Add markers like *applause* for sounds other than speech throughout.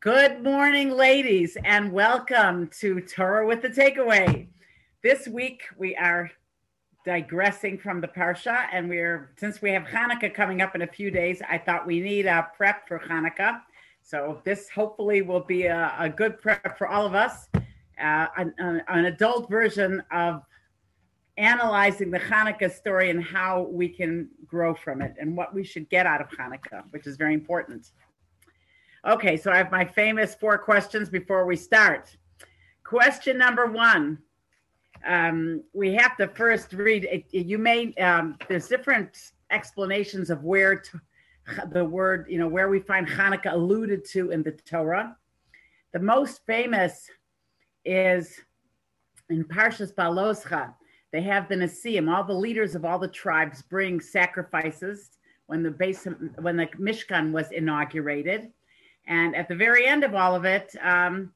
Good morning, ladies, and welcome to Torah with the Takeaway. This week we are digressing from the Parsha, and we're since we have Hanukkah coming up in a few days, I thought we need a prep for Hanukkah. So this hopefully will be a, a good prep for all of us, uh, an, an adult version of analyzing the Hanukkah story and how we can grow from it and what we should get out of Hanukkah, which is very important. Okay, so I have my famous four questions before we start. Question number one. Um, we have to first read. You may um, there's different explanations of where to, the word you know where we find Hanukkah alluded to in the Torah. The most famous is in Parshas Baloscha. They have the Nasiim. All the leaders of all the tribes bring sacrifices when the base when the Mishkan was inaugurated and at the very end of all of it, um,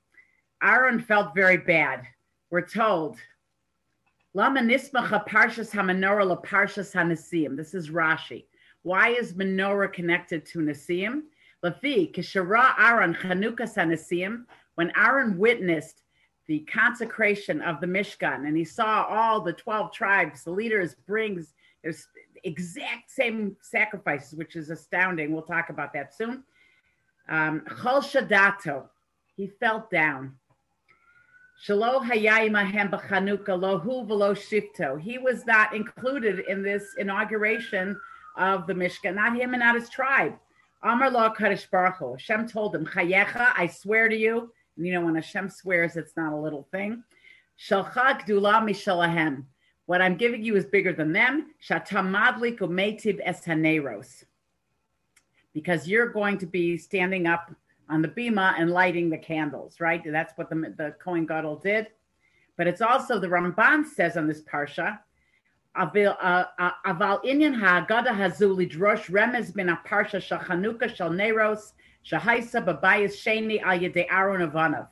Aaron felt very bad. We're told, Lama nismacha parshas hamenorah parshas hanasim. This is Rashi. Why is menorah connected to Nasim? Lafi kishara Aaron chanukas hanasim. When Aaron witnessed the consecration of the Mishkan and he saw all the 12 tribes, the leaders brings there's exact same sacrifices, which is astounding. We'll talk about that soon. Um, Chol Shadato, he felt down. Shalo Hayayimahem B'Chanuka Lohu V'Lo Shifto. He was not included in this inauguration of the Mishkan, not him and not his tribe. Amar Lo Kadosh Baruch Hu. Hashem told him, Chayecha, I swear to you. And you know, when Hashem swears, it's not a little thing. Shalcha Gdula Mishalahem. What I'm giving you is bigger than them. Shatamadlik Umetib Es Haneros because you're going to be standing up on the bima and lighting the candles, right? That's what the, the Kohen Gadol did. But it's also the Ramban says on this parsha, Aval uh, uh, inyan ha'agada hazu lidrosh remez min parsha shachanuka shal neros shahaisa babayis sheni al yedei avanav.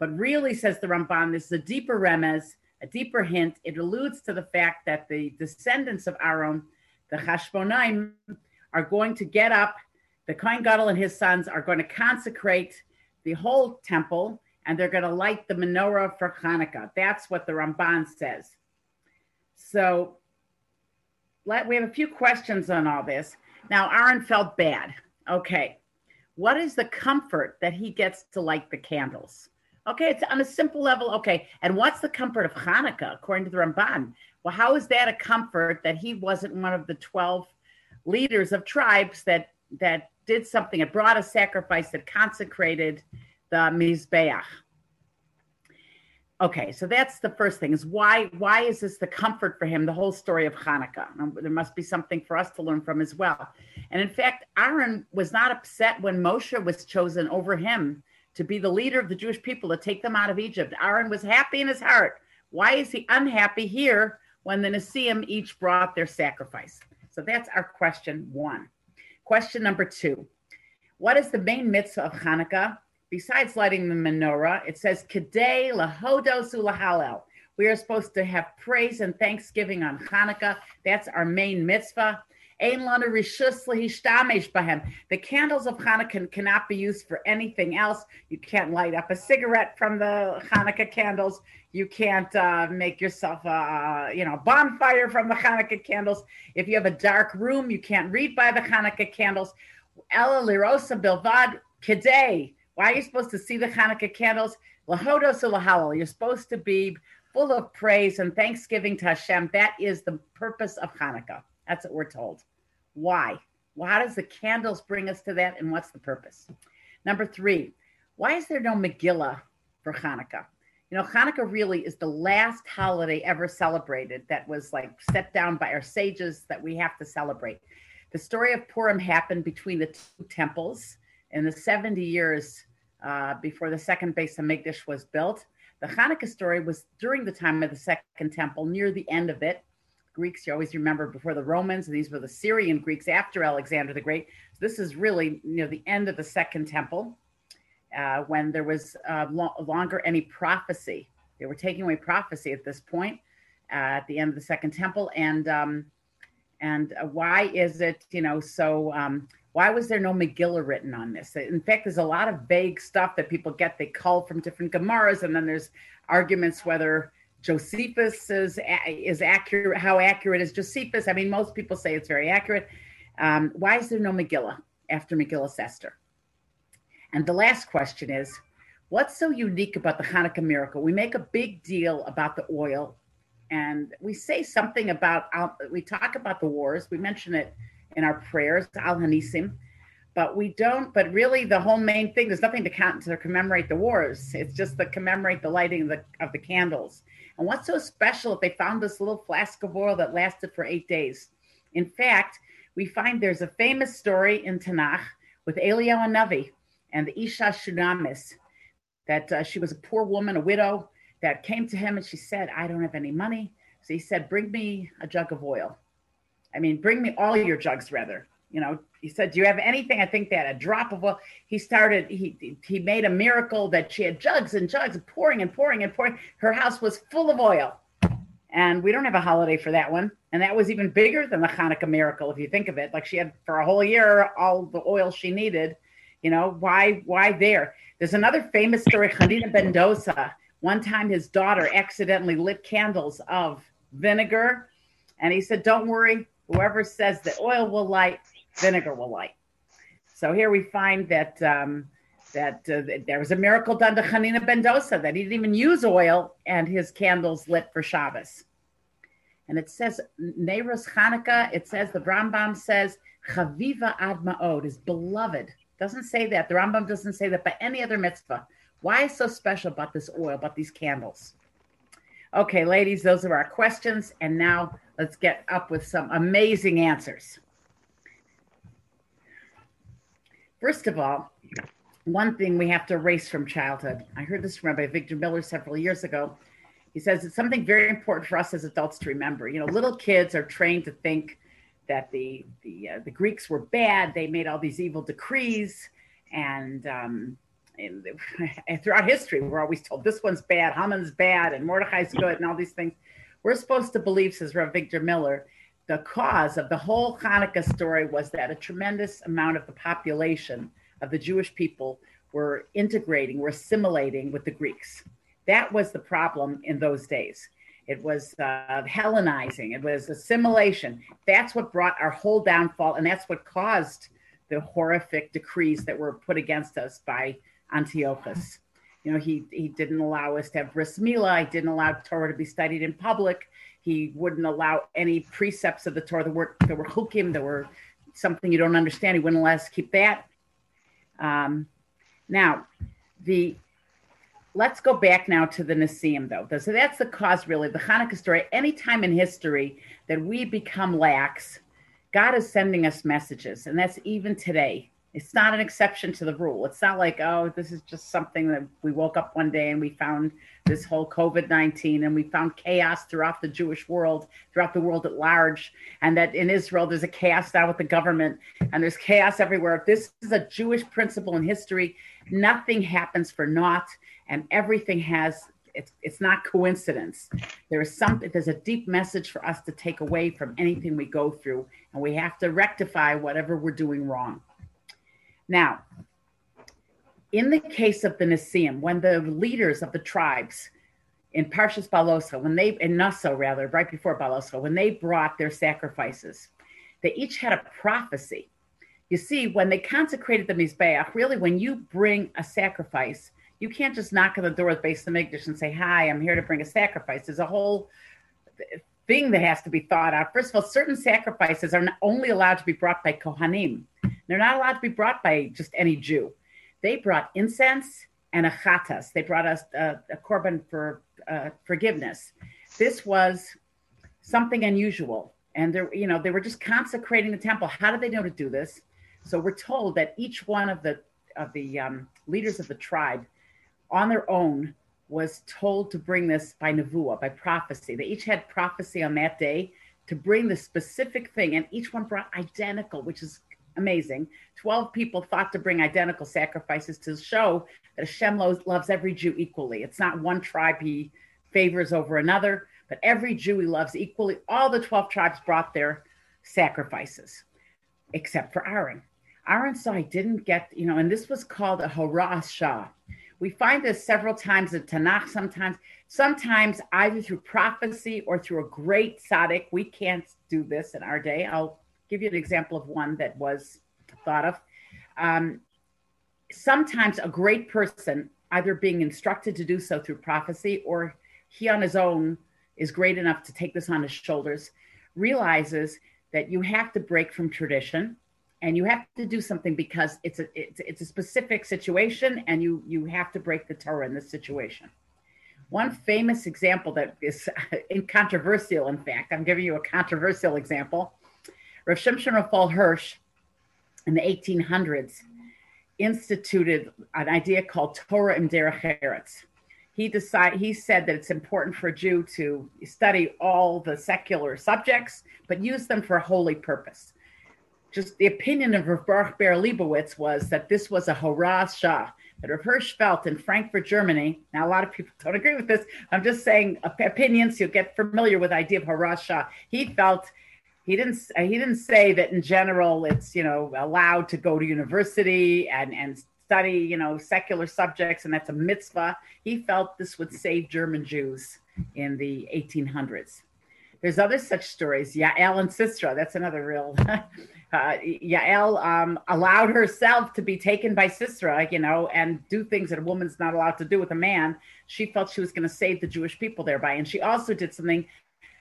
But really, says the Ramban, this is a deeper remez, a deeper hint. It alludes to the fact that the descendants of Aaron, the Chashmonaim, are going to get up the Kohen Gadol and his sons are going to consecrate the whole temple and they're going to light the menorah for Hanukkah. That's what the Ramban says. So let, we have a few questions on all this. Now, Aaron felt bad. Okay. What is the comfort that he gets to light the candles? Okay, it's on a simple level. Okay. And what's the comfort of Hanukkah, according to the Ramban? Well, how is that a comfort that he wasn't one of the 12 leaders of tribes that that did something. It brought a sacrifice that consecrated the Mizbeach. Okay, so that's the first thing is why why is this the comfort for him, the whole story of Hanukkah? There must be something for us to learn from as well. And in fact, Aaron was not upset when Moshe was chosen over him to be the leader of the Jewish people to take them out of Egypt. Aaron was happy in his heart. Why is he unhappy here when the Nasiim each brought their sacrifice? So that's our question one. Question number two What is the main mitzvah of Hanukkah? Besides lighting the menorah, it says, Kedei lahodos ulahalel. We are supposed to have praise and thanksgiving on Hanukkah. That's our main mitzvah. The candles of Hanukkah cannot be used for anything else. You can't light up a cigarette from the Hanukkah candles. You can't uh, make yourself a you know bonfire from the Hanukkah candles. If you have a dark room, you can't read by the Hanukkah candles. Ella lirosa bilvad kedei. Why are you supposed to see the Hanukkah candles? Lahodos. You're supposed to be full of praise and thanksgiving to Hashem. That is the purpose of Hanukkah. That's what we're told. Why? Well, how does the candles bring us to that, and what's the purpose? Number three, why is there no Megillah for Hanukkah? You know, Hanukkah really is the last holiday ever celebrated that was like set down by our sages that we have to celebrate. The story of Purim happened between the two temples in the 70 years uh, before the second Beis Hamikdash was built. The Hanukkah story was during the time of the second temple, near the end of it. Greeks, you always remember before the Romans, and these were the Syrian Greeks after Alexander the Great. So this is really you know the end of the Second Temple, uh, when there was uh, lo- longer any prophecy. They were taking away prophecy at this point, uh, at the end of the Second Temple, and um, and uh, why is it you know so? Um, Why was there no Megillah written on this? In fact, there's a lot of vague stuff that people get. They cull from different Gemaras, and then there's arguments whether Josephus is is accurate. How accurate is Josephus? I mean, most people say it's very accurate. Um, why is there no Megillah after Megillah Esther? And the last question is, what's so unique about the Hanukkah miracle? We make a big deal about the oil, and we say something about. We talk about the wars. We mention it in our prayers, Al Hanisim, but we don't. But really, the whole main thing there's nothing to count to commemorate the wars. It's just to commemorate the lighting of the, of the candles. And what's so special if they found this little flask of oil that lasted for eight days? In fact, we find there's a famous story in Tanakh with Eliyahu Navi and the Isha Shunamis that uh, she was a poor woman, a widow, that came to him and she said, I don't have any money. So he said, Bring me a jug of oil. I mean, bring me all your jugs, rather. You know, he said, Do you have anything? I think that a drop of oil. He started, he he made a miracle that she had jugs and jugs pouring and pouring and pouring. Her house was full of oil. And we don't have a holiday for that one. And that was even bigger than the Hanukkah miracle, if you think of it. Like she had for a whole year all the oil she needed. You know, why why there? There's another famous story, Hanina ben Dosa. One time his daughter accidentally lit candles of vinegar. And he said, Don't worry, Whoever says that oil will light, vinegar will light. So here we find that um, that uh, there was a miracle done to Hanina ben Dosa that he didn't even use oil and his candles lit for Shabbos. And it says Neiros Hanukkah. It says the Rambam says Chaviva Ad Ma'od is beloved. Doesn't say that. The Rambam doesn't say that by any other mitzvah. Why is so special about this oil, about these candles? Okay, ladies, those are our questions. And now let's get up with some amazing answers. First of all, one thing we have to erase from childhood. I heard this from Rabbi Victor Miller several years ago. He says it's something very important for us as adults to remember. You know, little kids are trained to think that the the uh, the Greeks were bad. They made all these evil decrees, and um, and *laughs* throughout history, we're always told this one's bad, Haman's bad, and Mordechai's good, and all these things. We're supposed to believe, says Rev. Victor Miller, the cause of the whole Hanukkah story was that a tremendous amount of the population of the Jewish people were integrating, were assimilating with the Greeks. That was the problem in those days. It was uh, Hellenizing, it was assimilation. That's what brought our whole downfall, and that's what caused the horrific decrees that were put against us by Antiochus. You know, he, he didn't allow us to have bris milah. He didn't allow Torah to be studied in public. He wouldn't allow any precepts of the Torah. There were, there were chukim, there were something you don't understand. He wouldn't let us keep that. Um, now, the let's go back now to the Nisim, though. So that's the cause, really, the Hanukkah story. Any time in history that we become lax, God is sending us messages, and that's even today. It's not an exception to the rule. It's not like, oh, this is just something that we woke up one day and we found this whole COVID 19 and we found chaos throughout the Jewish world, throughout the world at large. And that in Israel, there's a chaos now with the government and there's chaos everywhere. This is a Jewish principle in history. Nothing happens for naught and everything has. It's, it's not coincidence. There is something, there's a deep message for us to take away from anything we go through, and we have to rectify whatever we're doing wrong. Now, in the case of the Nasiim, when the leaders of the tribes in Parshas Balosa, when they in Naso rather, right before Balosa, when they brought their sacrifices, they each had a prophecy. You see, when they consecrated the Mizbeach, really, when you bring a sacrifice, you can't just knock on the door of Beis Hamikdash and say, "Hi, I'm here to bring a sacrifice." There's a whole thing that has to be thought out. First of all, certain sacrifices are only allowed to be brought by Kohanim. They're not allowed to be brought by just any Jew. They brought incense and a chatas. They brought us a, a korban for uh, forgiveness. This was something unusual, and they, you know, they were just consecrating the temple. How did they know to do this? So we're told that each one of the of the um, leaders of the tribe, on their own, was told to bring this by nevuah, by prophecy. They each had prophecy on that day to bring the specific thing, and each one brought identical, which is amazing. 12 people thought to bring identical sacrifices to show that Hashem loves every Jew equally. It's not one tribe he favors over another, but every Jew he loves equally. All the 12 tribes brought their sacrifices, except for Aaron. Aaron saw he didn't get, you know, and this was called a Horashah. We find this several times in Tanakh, sometimes, sometimes either through prophecy or through a great tzaddik. We can't do this in our day. I'll give you an example of one that was thought of. Um, sometimes a great person, either being instructed to do so through prophecy or he on his own is great enough to take this on his shoulders, realizes that you have to break from tradition and you have to do something because it's a it's, it's a specific situation and you you have to break the Torah in this situation. One famous example that is *laughs* controversial, in fact, I'm giving you a controversial example. Rav Shimshon Raphael Hirsch in the 1800s instituted an idea called Torah im Derech Eretz. He decided he said that it's important for a Jew to study all the secular subjects, but use them for holy purpose just the opinion of Rav Baruch Ber Leibowitz was that this was a Hora'as Sha'ah, that Rav Hirsch felt in Frankfurt, Germany. Now, a lot of people *laughs* don't agree with this. I'm just saying opinions. You'll get familiar with the idea of Hora'as Sha'ah. He felt he didn't he didn't say that in general it's you know allowed to go to university and and study you know secular subjects and that's a mitzvah. He felt this would save German Jews in the 1800s. There's other such stories. Yael and Sisera. That's another real *laughs* uh, Yael um, allowed herself to be taken by Sisera, you know, and do things that a woman's not allowed to do with a man. She felt she was going to save the Jewish people thereby. And she also did something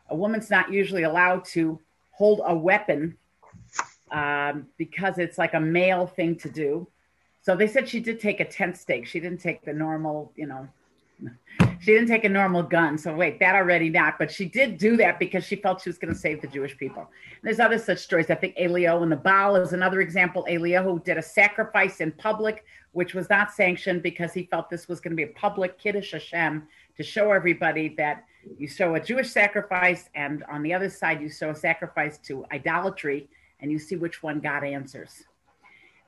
a woman's not usually allowed to hold a weapon um, because it's like a male thing to do. So they said she did take a tent stake. She didn't take the normal, you know, she didn't take a normal gun. So wait, that already not. But she did do that because she felt she was going to save the Jewish people. And there's other such stories. I think Eliyahu and the Baal is another example. Eliyahu who did a sacrifice in public, which was not sanctioned because he felt this was going to be a public kiddush Hashem to show everybody that you show a Jewish sacrifice, and on the other side you show a sacrifice to idolatry, and you see which one God answers.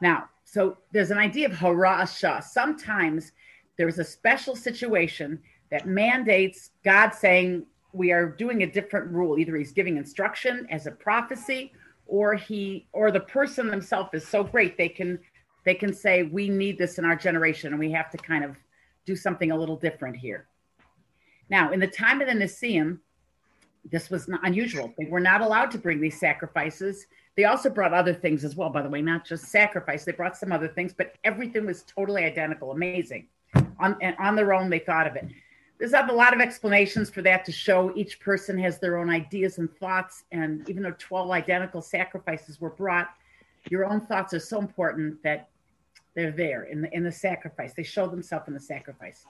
Now, so there's an idea of harasha. Sometimes there's a special situation that mandates God saying we are doing a different rule. Either he's giving instruction as a prophecy, or he or the person themselves is so great they can they can say we need this in our generation and we have to kind of do something a little different here. Now, in the time of the Nasiim, this was not unusual. They were not allowed to bring these sacrifices. They also brought other things as well, by the way, not just sacrifice. They brought some other things, but everything was totally identical. Amazing on, on their own, they thought of it. There's a lot of explanations for that to show each person has their own ideas and thoughts. And even though 12 identical sacrifices were brought, your own thoughts are so important that they're there in the, in the sacrifice. They show themselves in the sacrifice.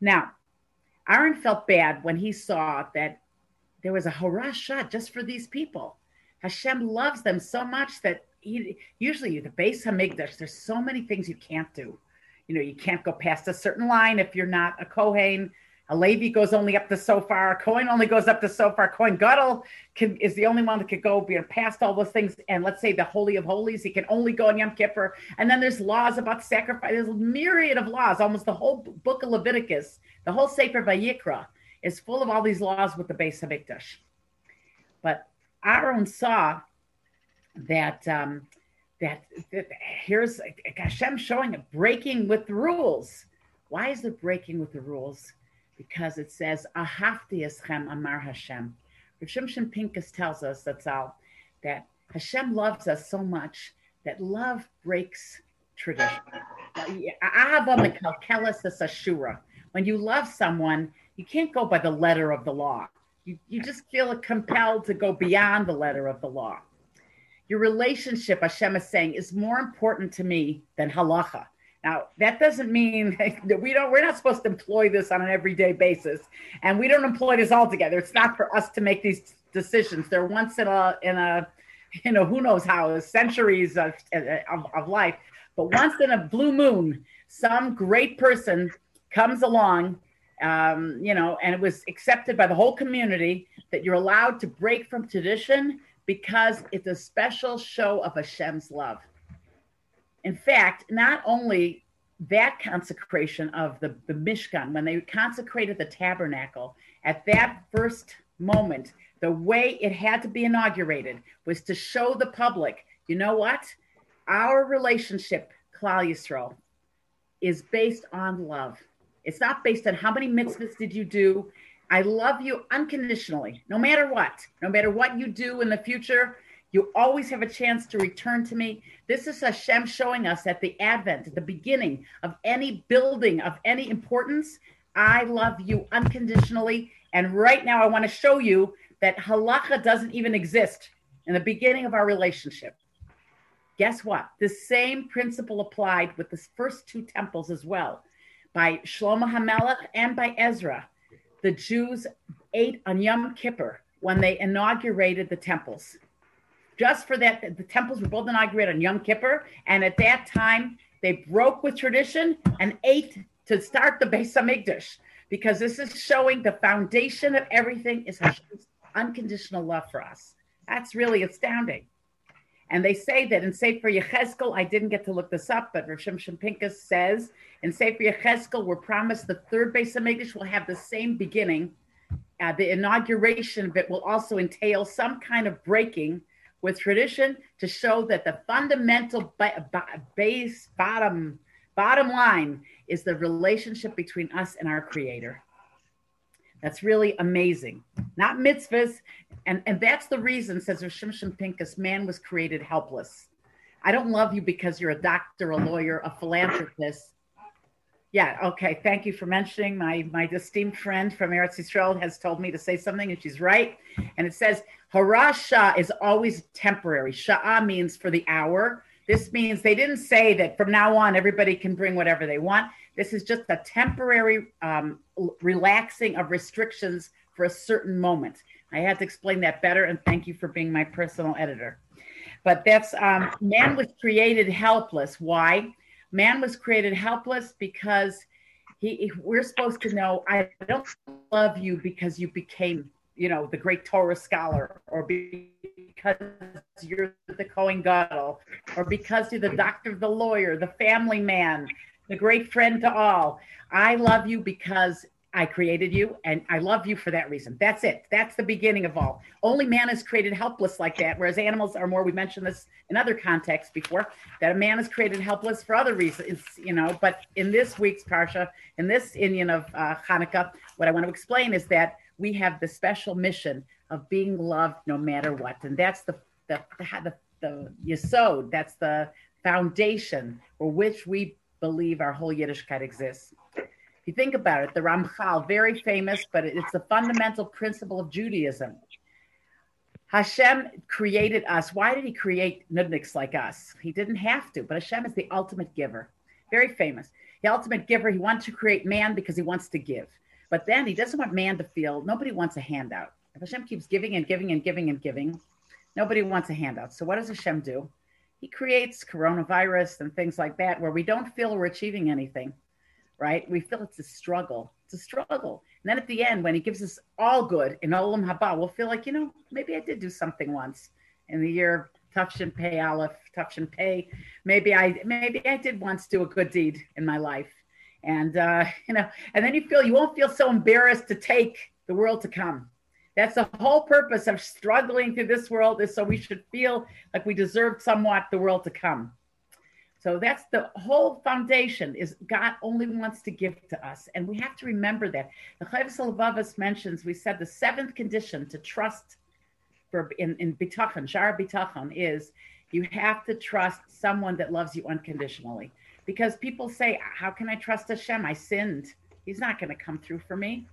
Now, Aaron felt bad when he saw that there was a hora'as sha'ah just for these people. Hashem loves them so much that he usually the Beis Hamikdash. There's so many things you can't do you know, you can't go past a certain line if you're not a Kohen. A Levi goes only up to so far. A Kohen only goes up to so far. Kohen Gadol can, is the only one that could go past all those things. And let's say the Holy of Holies, he can only go in Yom Kippur. And then there's laws about sacrifice. There's a myriad of laws. Almost the whole book of Leviticus, the whole Sefer Vayikra is full of all these laws with the Beis Hamikdash. But Aaron saw that um, that, that here's Hashem showing a breaking with the rules. Why is it breaking with the rules? Because it says Ahavti eschem Amar Hashem. Shimshon Pincus tells us that's all that Hashem loves us so much that love breaks tradition. When you love someone, you can't go by the letter of the law. You, you just feel compelled to go beyond the letter of the law your relationship, Hashem is saying, is more important to me than halacha. Now, that doesn't mean *laughs* that we don't, we're not supposed to employ this on an everyday basis. And we don't employ this altogether. It's not for us to make these decisions. They're once in a, in a, you know, who knows how, centuries of, of, of life. But once in a blue moon, some great person comes along um, you know, and it was accepted by the whole community that you're allowed to break from tradition because it's a special show of Hashem's love. In fact, not only that consecration of the, the Mishkan, when they consecrated the tabernacle, at that first moment, the way it had to be inaugurated was to show the public, you know what? our relationship, Klal Yisrael, is based on love. It's not based on how many mitzvahs did you do. I love you unconditionally, no matter what, no matter what you do in the future. You always have a chance to return to me. This is Hashem showing us at the advent, at the beginning of any building of any importance. I love you unconditionally. And right now, I want to show you that halacha doesn't even exist in the beginning of our relationship. Guess what? The same principle applied with the first two temples as well. By Shlomo HaMelech and by Ezra, the Jews ate on Yom Kippur when they inaugurated the temples. Just for that, the temples were both inaugurated on Yom Kippur. And at that time, they broke with tradition and ate to start the Beis Hamikdash because this is showing the foundation of everything is Hashem's unconditional love for us. That's really astounding. And they say that in Sefer Yechezkel, I didn't get to look this up, but Rav Shimshon Pincus says in Sefer Yechezkel, we're promised the third Beis Hamikdash will have the same beginning. Uh, the inauguration of it will also entail some kind of breaking with tradition to show that the fundamental ba- ba- base bottom bottom line is the relationship between us and our Creator. That's really amazing. Not mitzvahs. And, and that's the reason, says Shimshon Pincus, man was created helpless. I don't love you because you're a doctor, a lawyer, a philanthropist. Yeah, okay. Thank you for mentioning. My my esteemed friend from Eretz Yisrael has told me to say something, and she's right. And it says, Harasha is always temporary. Sha'ah means for the hour. This means they didn't say that from now on everybody can bring whatever they want. This is just a temporary um, relaxing of restrictions for a certain moment. I had to explain that better, and thank you for being my personal editor. But that's um, man was created helpless. Why? Man was created helpless because he. We're supposed to know. I don't love you because you became, you know, the great Torah scholar, or because you're the Kohen Gadol, or because you're the doctor, the lawyer, the family man, the great friend to all. I love you because I created you and I love you for that reason. That's it. That's the beginning of all. Only man is created helpless like that, whereas animals are more. We mentioned this in other contexts before that a man is created helpless for other reasons, you know. But in this week's Parsha, in this inyan of uh, Hanukkah, what I want to explain is that we have the special mission of being loved no matter what. And that's the, the, the, the Yesod, that's the foundation for which we believe our whole Yiddishkeit exists. If you think about it, the Ramchal, very famous, but it's the fundamental principle of Judaism. Hashem created us. Why did he create nudniks like us? He didn't have to, but Hashem is the ultimate giver. Very famous. The ultimate giver, he wants to create man because he wants to give. But then he doesn't want man to feel, nobody wants a handout. If Hashem keeps giving and giving and giving and giving, nobody wants a handout. So what does Hashem do? he creates coronavirus and things like that where we don't feel we're achieving anything, right? We feel it's a struggle. It's a struggle. And then at the end, when he gives us all good in Olam Haba, we'll feel like, you know, maybe I did do something once in the year Tufshin Pay Aleph, Tufshin Pay. Maybe I maybe I did once do a good deed in my life. And uh, *laughs* you know, and then you feel you won't feel so embarrassed to take the world to come that's the whole purpose of struggling through this world is so we should feel like we deserve somewhat the world to come. So that's the whole foundation is God only wants to give to us. And we have to remember that. The Chovos HaLevavos mentions, we said the seventh condition to trust for in, in bitachon, shar bitachon is you have to trust someone that loves you unconditionally. Because people say, how can I trust Hashem? I sinned. He's not going to come through for me.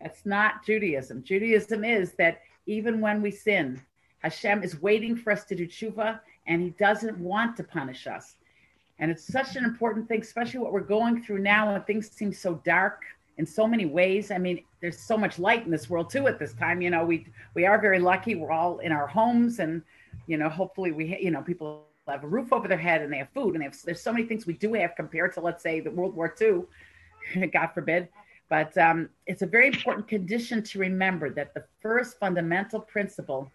That's not Judaism. Judaism is that even when we sin, Hashem is waiting for us to do tshuva and he doesn't want to punish us. And it's such an important thing, especially what we're going through now when things seem so dark in so many ways. I mean, there's so much light in this world too at this time. You know, we we are very lucky. We're all in our homes and you know, hopefully we you know, people have a roof over their head and they have food and they have there's so many things we do have compared to let's say the World War II, *laughs* God forbid. But um, it's a very important condition to remember that the first fundamental principle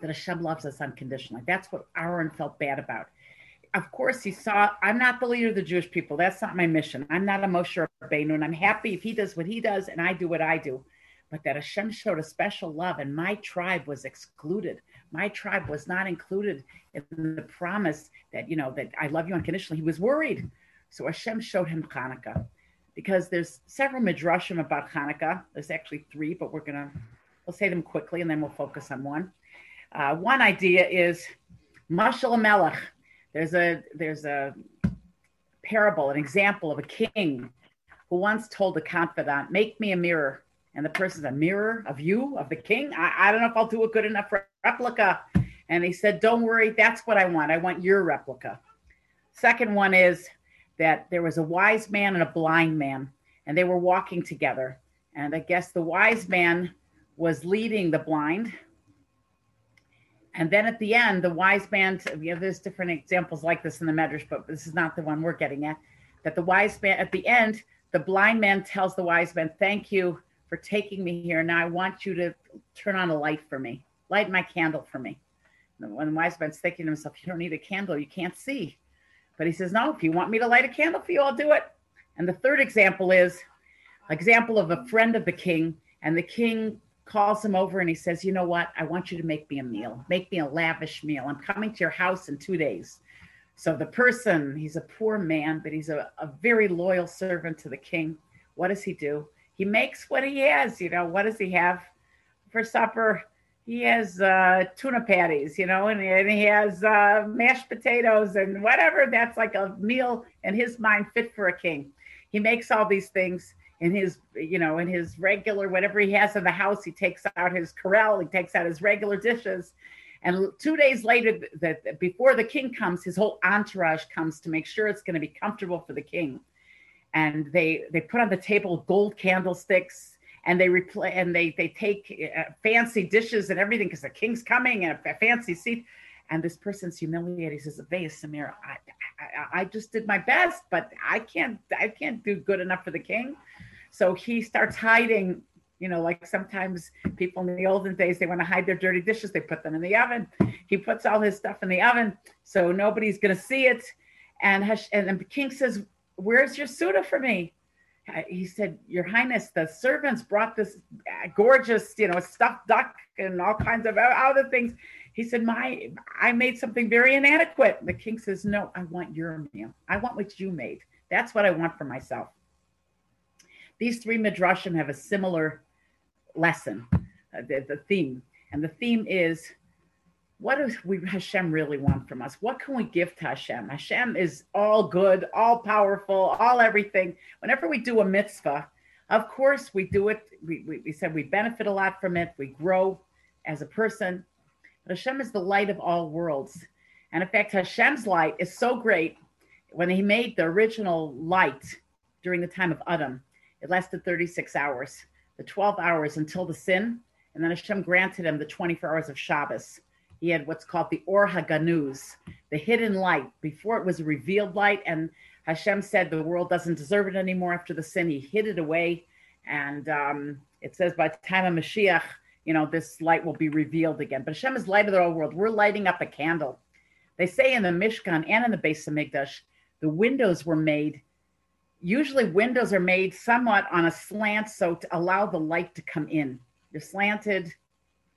that Hashem loves us unconditionally. That's what Aaron felt bad about. Of course, he saw, I'm not the leader of the Jewish people. That's not my mission. I'm not a Moshe Rabbeinu, and I'm happy if he does what he does and I do what I do. But that Hashem showed a special love, and my tribe was excluded. My tribe was not included in the promise that, you know, that I love you unconditionally. He was worried. So Hashem showed him Hanukkah because there's several midrashim about Hanukkah. There's actually three, but we're going to, we'll say them quickly and then we'll focus on one. Uh, one idea is Mashal Melech. There's a, there's a parable, an example of a king who once told a confidant, make me a mirror and the person's a mirror of you, of the king. I, I don't know if I'll do a good enough replica. And he said, Don't worry, that's what I want. I want your replica. Second one is that there was a wise man and a blind man, and they were walking together. And I guess the wise man was leading the blind. And then at the end, the wise man, you know, there's different examples like this in the Medrash, but this is not the one we're getting at. That the wise man, at the end, the blind man tells the wise man, Thank you for taking me here. Now I want you to turn on a light for me, light my candle for me. When the wise man's thinking to himself, You don't need a candle, you can't see. But he says, No, if you want me to light a candle for you, I'll do it. And the third example is example of a friend of the king, and the king calls him over and he says, You know what? I want you to make me a meal. Make me a lavish meal. I'm coming to your house in two days. So the person, he's a poor man, but he's a, a very loyal servant to the king. What does he do? He makes what he has. You know, what does he have for supper? He has uh, tuna patties, you know, and, and he has uh, mashed potatoes and whatever. That's like a meal in his mind fit for a king. He makes all these things in his, you know, in his regular whatever he has in the house. He takes out his corral. He takes out his regular dishes. And two days later, that before the king comes, his whole entourage comes to make sure it's going to be comfortable for the king and they they put on the table gold candlesticks and they replay and they they take uh, fancy dishes and everything because the king's coming and a, a, fancy seat. And this person's humiliated. He says Avaya Samir I, I, I just did my best but I can't I can't do good enough for the king. So he starts hiding you know like sometimes people in the olden days they want to hide their dirty dishes they put them in the oven. He puts all his stuff in the oven so nobody's going to see it. And and the king says Where's your Seudah for me? He said, Your Highness, the servants brought this gorgeous, you know, stuffed duck and all kinds of other things. He said, My, I made something very inadequate. The king says, No, I want your meal. I want what you made. That's what I want for myself. These three midrashim have a similar lesson, uh, the, the theme. And the theme is what does we Hashem really want from us? What can we give to Hashem? Hashem is all good, all powerful, all everything. Whenever we do a mitzvah, of course we do it. We, we, we said we benefit a lot from it. We grow as a person. But Hashem is the light of all worlds. And in fact, Hashem's light is so great. When he made the original light during the time of Adam, it lasted 36 hours, the 12 hours until the sin. And then Hashem granted him the 24 hours of Shabbos he had what's called the Or HaGanuz, the hidden light. Before it was a revealed light, and Hashem said the world doesn't deserve it anymore after the sin. He hid it away, and um, it says by the time of Mashiach, you know, this light will be revealed again. But Hashem is light of the whole world. We're lighting up a candle. They say in the Mishkan and in the base Beis Hamikdash, the windows were made. Usually, windows are made somewhat on a slant, so to allow the light to come in. They're slanted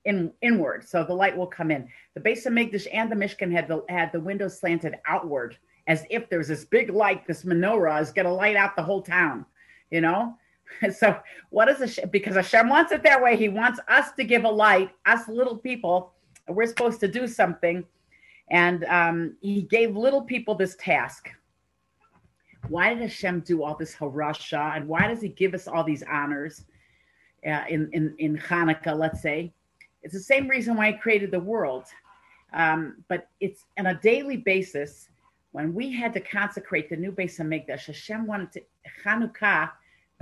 in inward, so the light will come in. The Beis Hamikdash and the Mishkan had the had the windows slanted outward, as if there's this big light, this menorah is going to light out the whole town, you know. *laughs* So what is Hashem? Because Hashem wants it that way. He wants us to give a light, us little people. We're supposed to do something, and um, He gave little people this task. Why did Hashem do all this harasha, and why does He give us all these honors uh, in in in Hanukkah? Let's say it's the same reason why I created the world. Um, but it's on a daily basis. When we had to consecrate the new Beis Hamikdash, Hashem wanted to Chanukah,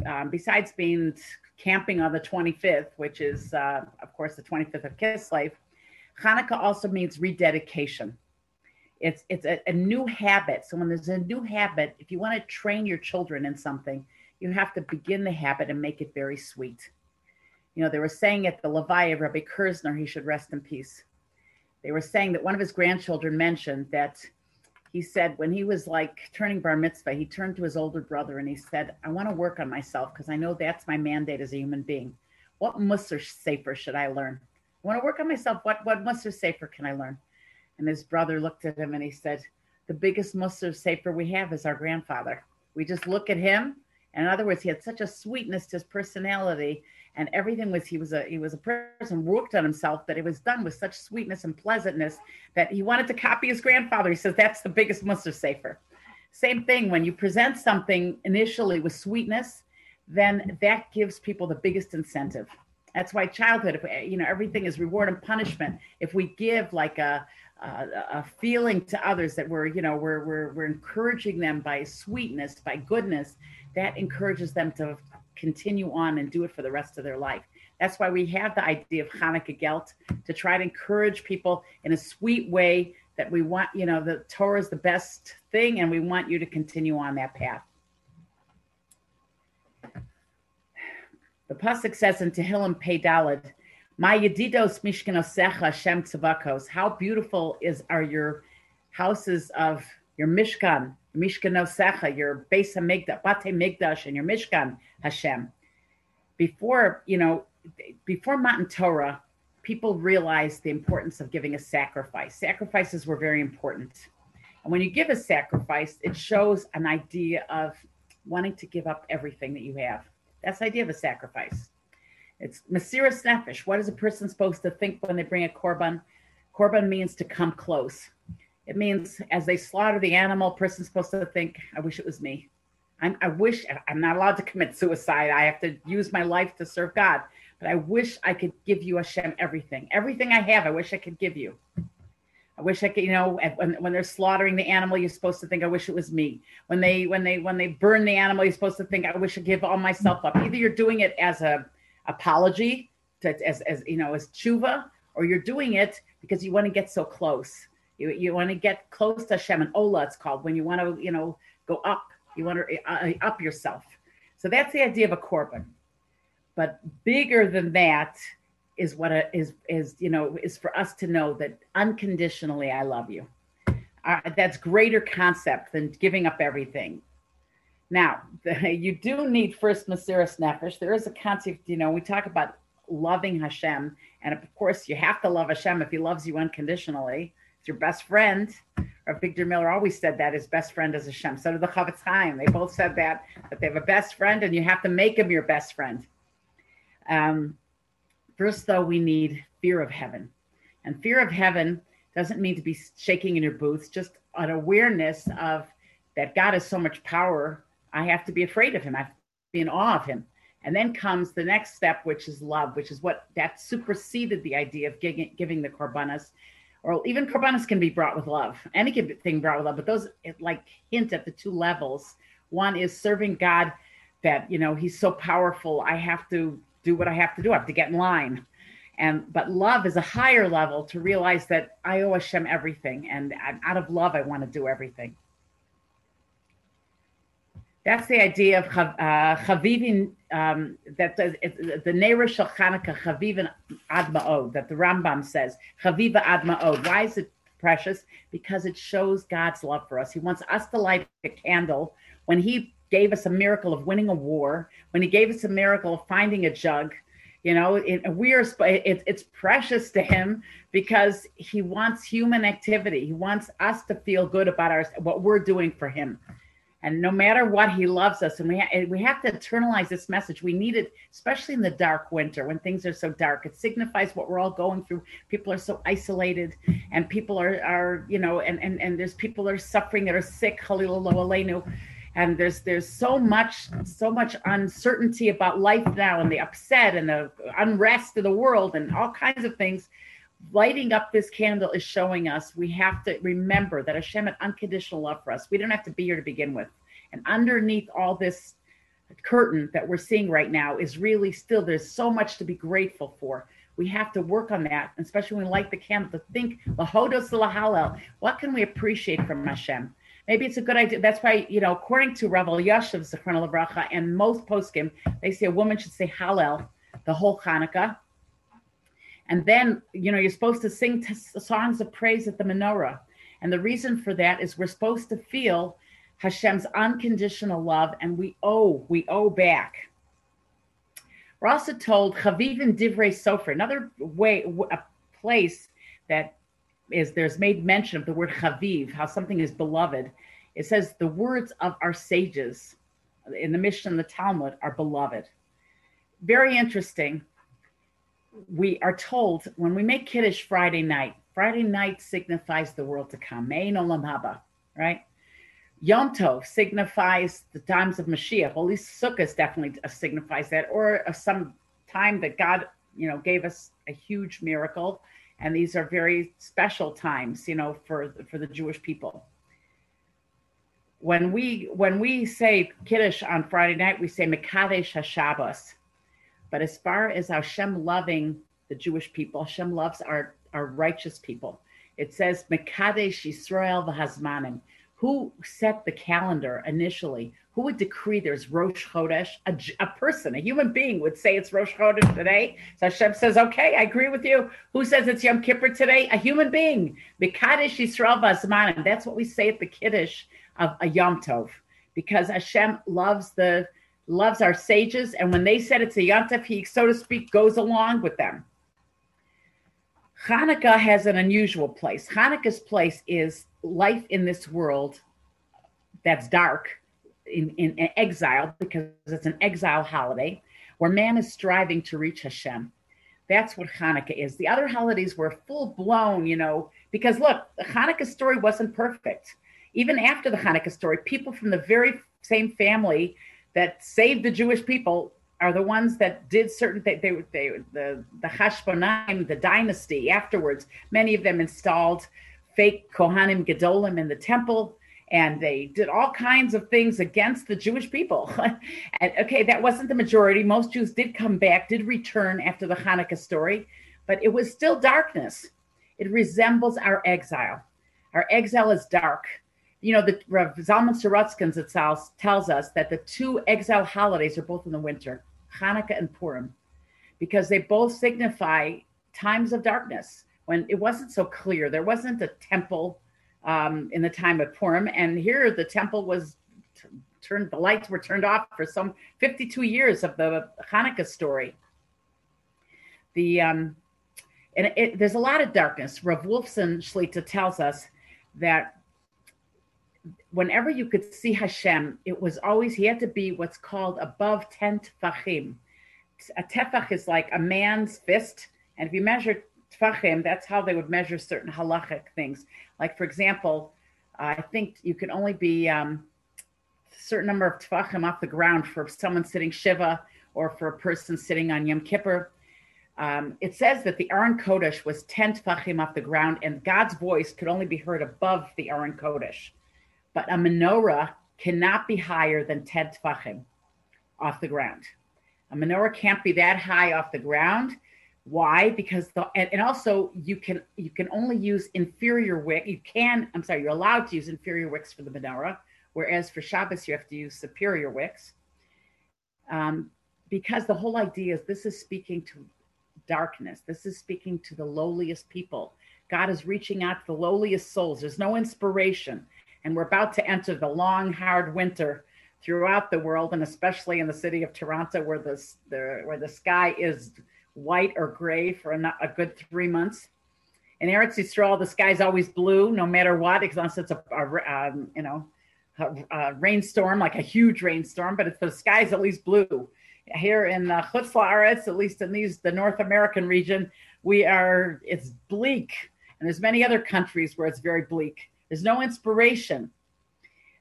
um, besides being camping on the 25th, which is, uh, of course, the 25th of Kislev, Hanukkah also means rededication. It's it's a, a new habit. So when there's a new habit, if you want to train your children in something, you have to begin the habit and make it very sweet. You know, they were saying at the levaya of Rabbi Kirzner, he should rest in peace. They were saying that one of his grandchildren mentioned that he said when he was like turning bar mitzvah, he turned to his older brother and he said, I want to work on myself because I know that's my mandate as a human being. What Musar sefer should I learn? I want to work on myself. What what Musar Sefer can I learn? And his brother looked at him and he said, The biggest Musar Sefer we have is our grandfather. We just look at him. And in other words, he had such a sweetness to his personality and everything was he was a he was a person worked on himself that it was done with such sweetness and pleasantness that he wanted to copy his grandfather. He says that's the biggest Musar sefer. Same thing when you present something initially with sweetness, then that gives people the biggest incentive. That's why childhood, if, you know, everything is reward and punishment. If we give like a, a, a feeling to others that we're, you know, we're, we're, we're encouraging them by sweetness, by goodness, that encourages them to continue on and do it for the rest of their life. That's why we have the idea of Hanukkah Gelt to try to encourage people in a sweet way that we want, you know, the Torah is the best thing and we want you to continue on that path. The pasuk says in Tehillim Pei Daled, "My yedidos mishkanosecha Hashem tzavakos." How beautiful is are your houses of your mishkan, mishkanosecha, your base hamikdash, bate migdash, and your mishkan Hashem. Before you know, before Matan Torah, people realized the importance of giving a sacrifice. Sacrifices were very important, and when you give a sacrifice, it shows an idea of wanting to give up everything that you have that's the idea of a sacrifice. It's Mesiras Nefesh. What is a person supposed to think when they bring a korban? Korban means to come close. It means as they slaughter the animal, person's supposed to think, I wish it was me. I'm, I wish I'm not allowed to commit suicide. I have to use my life to serve God. But I wish I could give you, Hashem, everything. Everything I have, I wish I could give you. I wish I could, you know, when, when they're slaughtering the animal, you're supposed to think, I wish it was me. When they when they when they burn the animal, you're supposed to think, I wish I give all myself up. Either you're doing it as a apology, to, as as you know, as tshuva, or you're doing it because you want to get so close. You you want to get close to Hashem and Ola. It's called when you want to you know go up. You want to uh, up yourself. So that's the idea of a korban. But bigger than that is what a, is is you know is for us to know that unconditionally I love you. Uh, that's greater concept than giving up everything. Now, the, *laughs* you do need first Mesiras Nefesh. There is a concept, you know, we talk about loving Hashem, and of course, you have to love Hashem if He loves you unconditionally. It's your best friend. Or Victor Miller always said that his best friend is Hashem. So did the Chofetz Chaim. They both said that that they have a best friend, and you have to make him your best friend. Um, First, though, we need fear of heaven. And fear of heaven doesn't mean to be shaking in your boots, just an awareness of that God has so much power. I have to be afraid of him. I have to be in awe of him. And then comes the next step, which is love, which is what that superseded the idea of giving, giving the korbanos, or even korbanos can be brought with love. Anything brought with love, but those like hint at the two levels. One is serving God, that you know He's so powerful. I have to do what I have to do. I have to get in line. And but love is a higher level to realize that I owe Hashem everything, and out of love, I want to do everything. That's the idea of uh, chavivin. Um, that the, the Shel Chanukah chavivin ad ma'od. That the Rambam says chaviva ad ma'od. Why is it precious? Because it shows God's love for us. He wants us to light a candle when He gave us a miracle of winning a war, when he gave us a miracle of finding a jug, you know, it, we are it, it's precious to him because he wants human activity. He wants us to feel good about our what we're doing for him. And no matter what, he loves us, and we ha- we have to internalize this message. We need it, especially in the dark winter when things are so dark. It signifies what we're all going through. People are so isolated, and people are are you know, and and and there's people that are suffering that are sick. Halilullah and there's there's so much so much uncertainty about life now and the upset and the unrest of the world and all kinds of things lighting up this candle is showing us we have to remember that Hashem had unconditional love for us. We don't have to be here to begin with. And underneath all this curtain that we're seeing right now is really still there's so much to be grateful for. We have to work on that, especially when we light the candle, to think, Lahodos Lahalel, what can we appreciate from Hashem? maybe it's a good idea. That's why, you know, according to Rav Elyashiv Zechron Bracha and most poskim, they say a woman should say Hallel the whole Hanukkah. And then, you know, you're supposed to sing t- songs of praise at the menorah. And the reason for that is we're supposed to feel Hashem's unconditional love, and we owe, we owe back. We're also told Chavivim Divrei Sofer, another way, a place that is there's made mention of the word Chaviv, how something is beloved. It says the words of our sages in the Mishnah and the Talmud are beloved. Very interesting. We are told when we make Kiddush Friday night, Friday night signifies the world to come. Me'ein Olam Haba, right? Yom Tov signifies the times of Mashiach. Well, at least Sukkot definitely uh, signifies that, or some time that God, you know, gave us a huge miracle, and these are very special times, you know, for for the Jewish people. When we when we say Kiddush on Friday night, we say Mekadesh Hashabbos. But as far as Hashem loving the Jewish people, Hashem loves our our righteous people. It says Mekadesh Yisrael v'Hazmanim who set the calendar initially? Who would decree there's Rosh Chodesh? A, a, person, a human being would say it's Rosh Chodesh today. So Hashem says, okay, I agree with you. Who says it's Yom Kippur today? A human being. B'kadosh Yisrael v'azmanim. That's what we say at the Kiddush of a Yom Tov. Because Hashem loves the loves our sages. And when they said it's a Yom Tov, he, so to speak, goes along with them. Hanukkah has an unusual place. Hanukkah's place is life in this world that's dark in, in, in, exile because it's an exile holiday where man is striving to reach Hashem. That's what Hanukkah is. The other holidays were full blown, you know, because look, the Hanukkah story wasn't perfect. Even after the Hanukkah story, people from the very same family that saved the Jewish people are the ones that did certain things. They, they, the the Chashmonaim, the dynasty afterwards. Many of them installed fake Kohanim Gedolim in the temple, and they did all kinds of things against the Jewish people. *laughs* and okay, that wasn't the majority. Most Jews did come back, did return after the Hanukkah story, but it was still darkness. It resembles our exile. Our exile is dark. You know, the Rav Zalman Sorotzkin itself tells us that the two exile holidays are both in the winter, Hanukkah and Purim, because they both signify times of darkness when it wasn't so clear. There wasn't a temple um, in the time of Purim, and here the temple was t- turned. The lights were turned off for some 52 years of the Hanukkah story. The um, and it, there's a lot of darkness. Rav Wolfson Shlita tells us that whenever you could see Hashem, it was always he had to be what's called above 10 tefachim. A tefach is like a man's fist, and if you measure tfachim, that's how they would measure certain halachic things. Like, for example, I think you can only be um, a certain number of tfachim off the ground for someone sitting shiva or for a person sitting on Yom Kippur. Um, it says that the Aron Kodesh was 10 tfachim off the ground, and God's voice could only be heard above the Aron Kodesh. But a menorah cannot be higher than 10 tfachim off the ground. A menorah can't be that high off the ground why? Because the and, and also you can you can only use inferior wick. You can I'm sorry, you're allowed to use inferior wicks for the menorah, whereas for Shabbos you have to use superior wicks. Um, because the whole idea is this is speaking to darkness. This is speaking to the lowliest people. God is reaching out to the lowliest souls. There's no inspiration. And we're about to enter the long, hard winter throughout the world, and especially in the city of Toronto, where the, the where the sky is white or gray for a, a good three months. In Eretz Yisrael, the sky's always blue, no matter what, unless it's a, a um, you know, a, a, rainstorm, like a huge rainstorm, but the sky's at least blue. Here in La'aretz, at least in these the North American region, we are it's bleak, and there's many other countries where it's very bleak. There's no inspiration.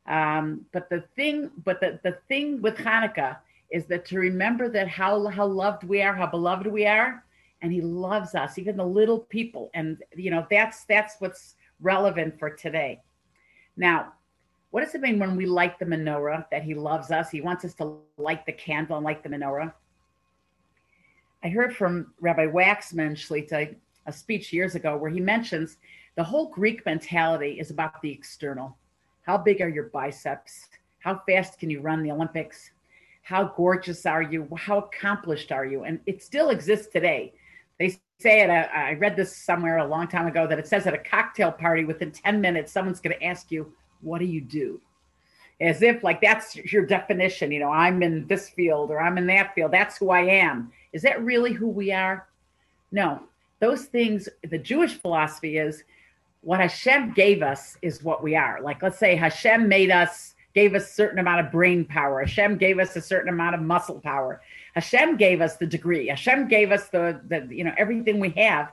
Um, but the thing, but the, the thing with Hanukkah is that to remember that how how loved we are, how beloved we are, and He loves us, even the little people, and you know that's that's what's relevant for today. Now, what does it mean when we light the menorah that He loves us? He wants us to light the candle and light the menorah. I heard from Rabbi Waxman Shlita a speech years ago where he mentions the whole Greek mentality is about the external. How big are your biceps? How fast can you run the Olympics? how gorgeous are you? How accomplished are you? And it still exists today. They say it, uh, I read this somewhere a long time ago that it says at a cocktail party within 10 minutes, someone's going to ask you, What do you do? as if like that's your definition. You know, I'm in this field or I'm in that field. That's who I am. Is that really who we are? No, those things. The Jewish philosophy is what Hashem gave us is what we are. Like, let's say Hashem made us, gave us a certain amount of brain power. Hashem gave us a certain amount of muscle power. Hashem gave us the degree. Hashem gave us the, the you know, everything we have.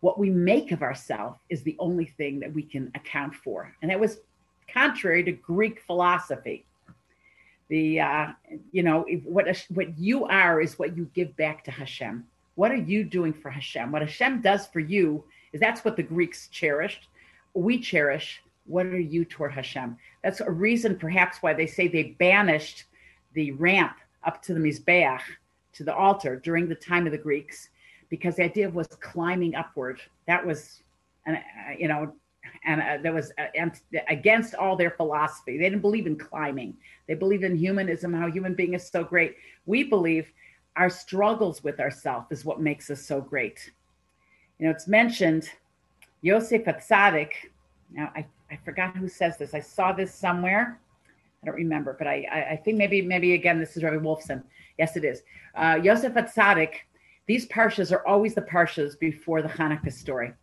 What we make of ourselves is the only thing that we can account for. And that was contrary to Greek philosophy. The, uh, you know, what, what you are is what you give back to Hashem. What are you doing for Hashem? What Hashem does for you is that's what the Greeks cherished. We cherish what are you toward Hashem? That's a reason perhaps why they say they banished the ramp up to the Mizbeach, to the altar during the time of the Greeks, because the idea was climbing upward. That was, and uh, you know, and uh, that was uh, against all their philosophy. They didn't believe in climbing. They believed in humanism, how human being is so great. We believe our struggles with ourselves is what makes us so great. You know, it's mentioned Yosef Atzadik. Now, I, I forgot who says this. I saw this somewhere. I don't remember, but I, I, I think maybe, maybe again, this is Rabbi Wolfson. Yes, it is. Uh, Yosef Atzadik, these parshas are always the parshas before the Hanukkah story.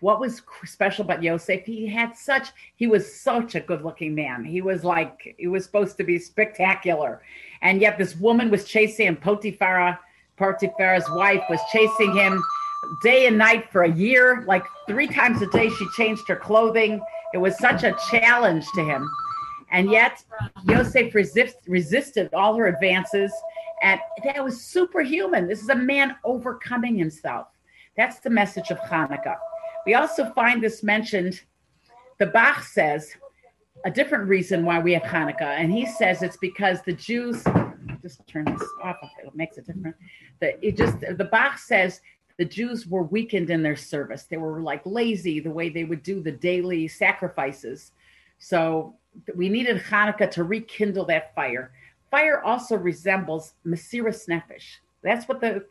What was special about Yosef? He had such, he was such a good looking man. He was like, he was supposed to be spectacular. And yet this woman was chasing him, Potiphar, Potiphar's wife was chasing him day and night for a year. Like three times a day, she changed her clothing. It was such a challenge to him. And yet, Yosef resist, resisted all her advances. And that was superhuman. This is a man overcoming himself. That's the message of Hanukkah. We also find this mentioned. The Bach says a different reason why we have Hanukkah. And he says it's because the Jews, just turn this off, it makes a difference. The, it just, the Bach says the Jews were weakened in their service. They were like lazy the way they would do the daily sacrifices. So we needed Hanukkah to rekindle that fire. Fire also resembles Mesiras Nefesh. That's what the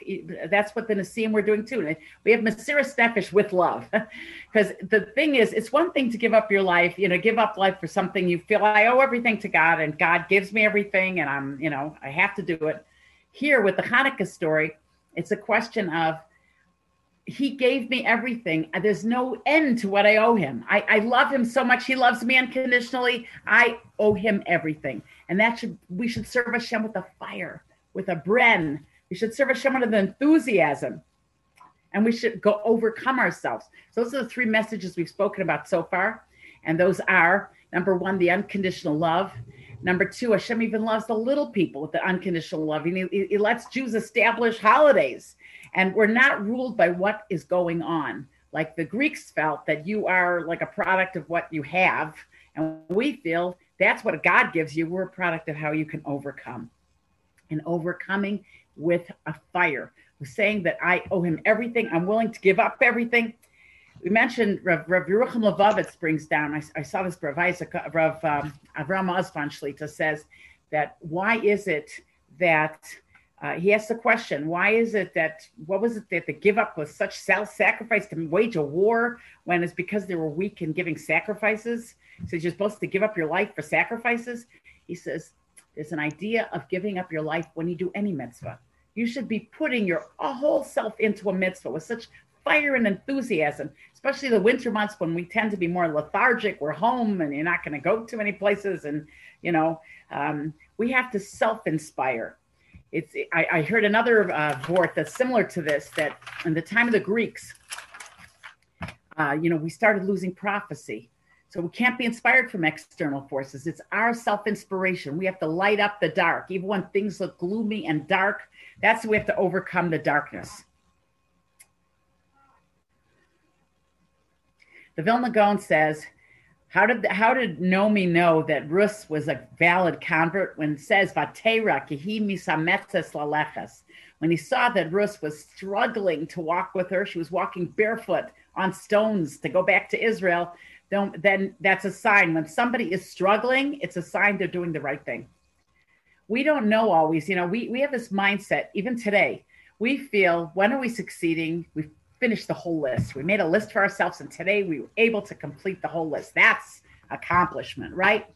that's what the Nasiim we're doing too. We have Mesiras Nefesh with love, *laughs* because the thing is, it's one thing to give up your life, you know, give up life for something you feel I owe everything to God, and God gives me everything, and I'm, you know, I have to do it. Here with the Hanukkah story, it's a question of he gave me everything. There's no end to what I owe him. I, I love him so much. He loves me unconditionally. I owe him everything. And that should we should serve Hashem with a fire, with a bren. We should serve Hashem with enthusiasm. And we should go overcome ourselves. So those are the three messages we've spoken about so far. And those are number one, the unconditional love. Number two, Hashem even loves the little people with the unconditional love. He, he, he lets Jews establish holidays and we're not ruled by what is going on. Like the Greeks felt that you are like a product of what you have. And we feel that's what God gives you. We're a product of how you can overcome. And overcoming with a fire. Saying that I owe him everything. I'm willing to give up everything. We mentioned Rav, Rav Yerucham Levovitz brings down, I, I saw this Rav Isaac, Rav um, Avram Osvan Shlita says that why is it that uh, he asked the question, why is it that, what was it that the give up was such self sacrifice to wage a war when it's because they were weak in giving sacrifices? So you're supposed to give up your life for sacrifices? He says, there's an idea of giving up your life when you do any mitzvah. You should be putting your whole self into a mitzvah with such fire and enthusiasm, especially the winter months when we tend to be more lethargic. We're home and you're not going to go to many places. And, you know, um, we have to self inspire it's I, I heard another uh, vort that's similar to this that in the time of the Greeks, uh, you know, we started losing prophecy. So we can't be inspired from external forces. It's our self inspiration. We have to light up the dark, even when things look gloomy and dark. That's we have to overcome the darkness. The Vilna Gaon says how did how did Naomi know that Rus was a valid convert when it says Vatera kihi misametzes laleches? When he saw that Rus was struggling to walk with her, she was walking barefoot on stones to go back to Israel. Then, then that's a sign. When somebody is struggling, it's a sign they're doing the right thing. We don't know always. You know, we we have this mindset even today. We feel when are we succeeding? We finished the whole list. We made a list for ourselves, and today we were able to complete the whole list. That's accomplishment, right?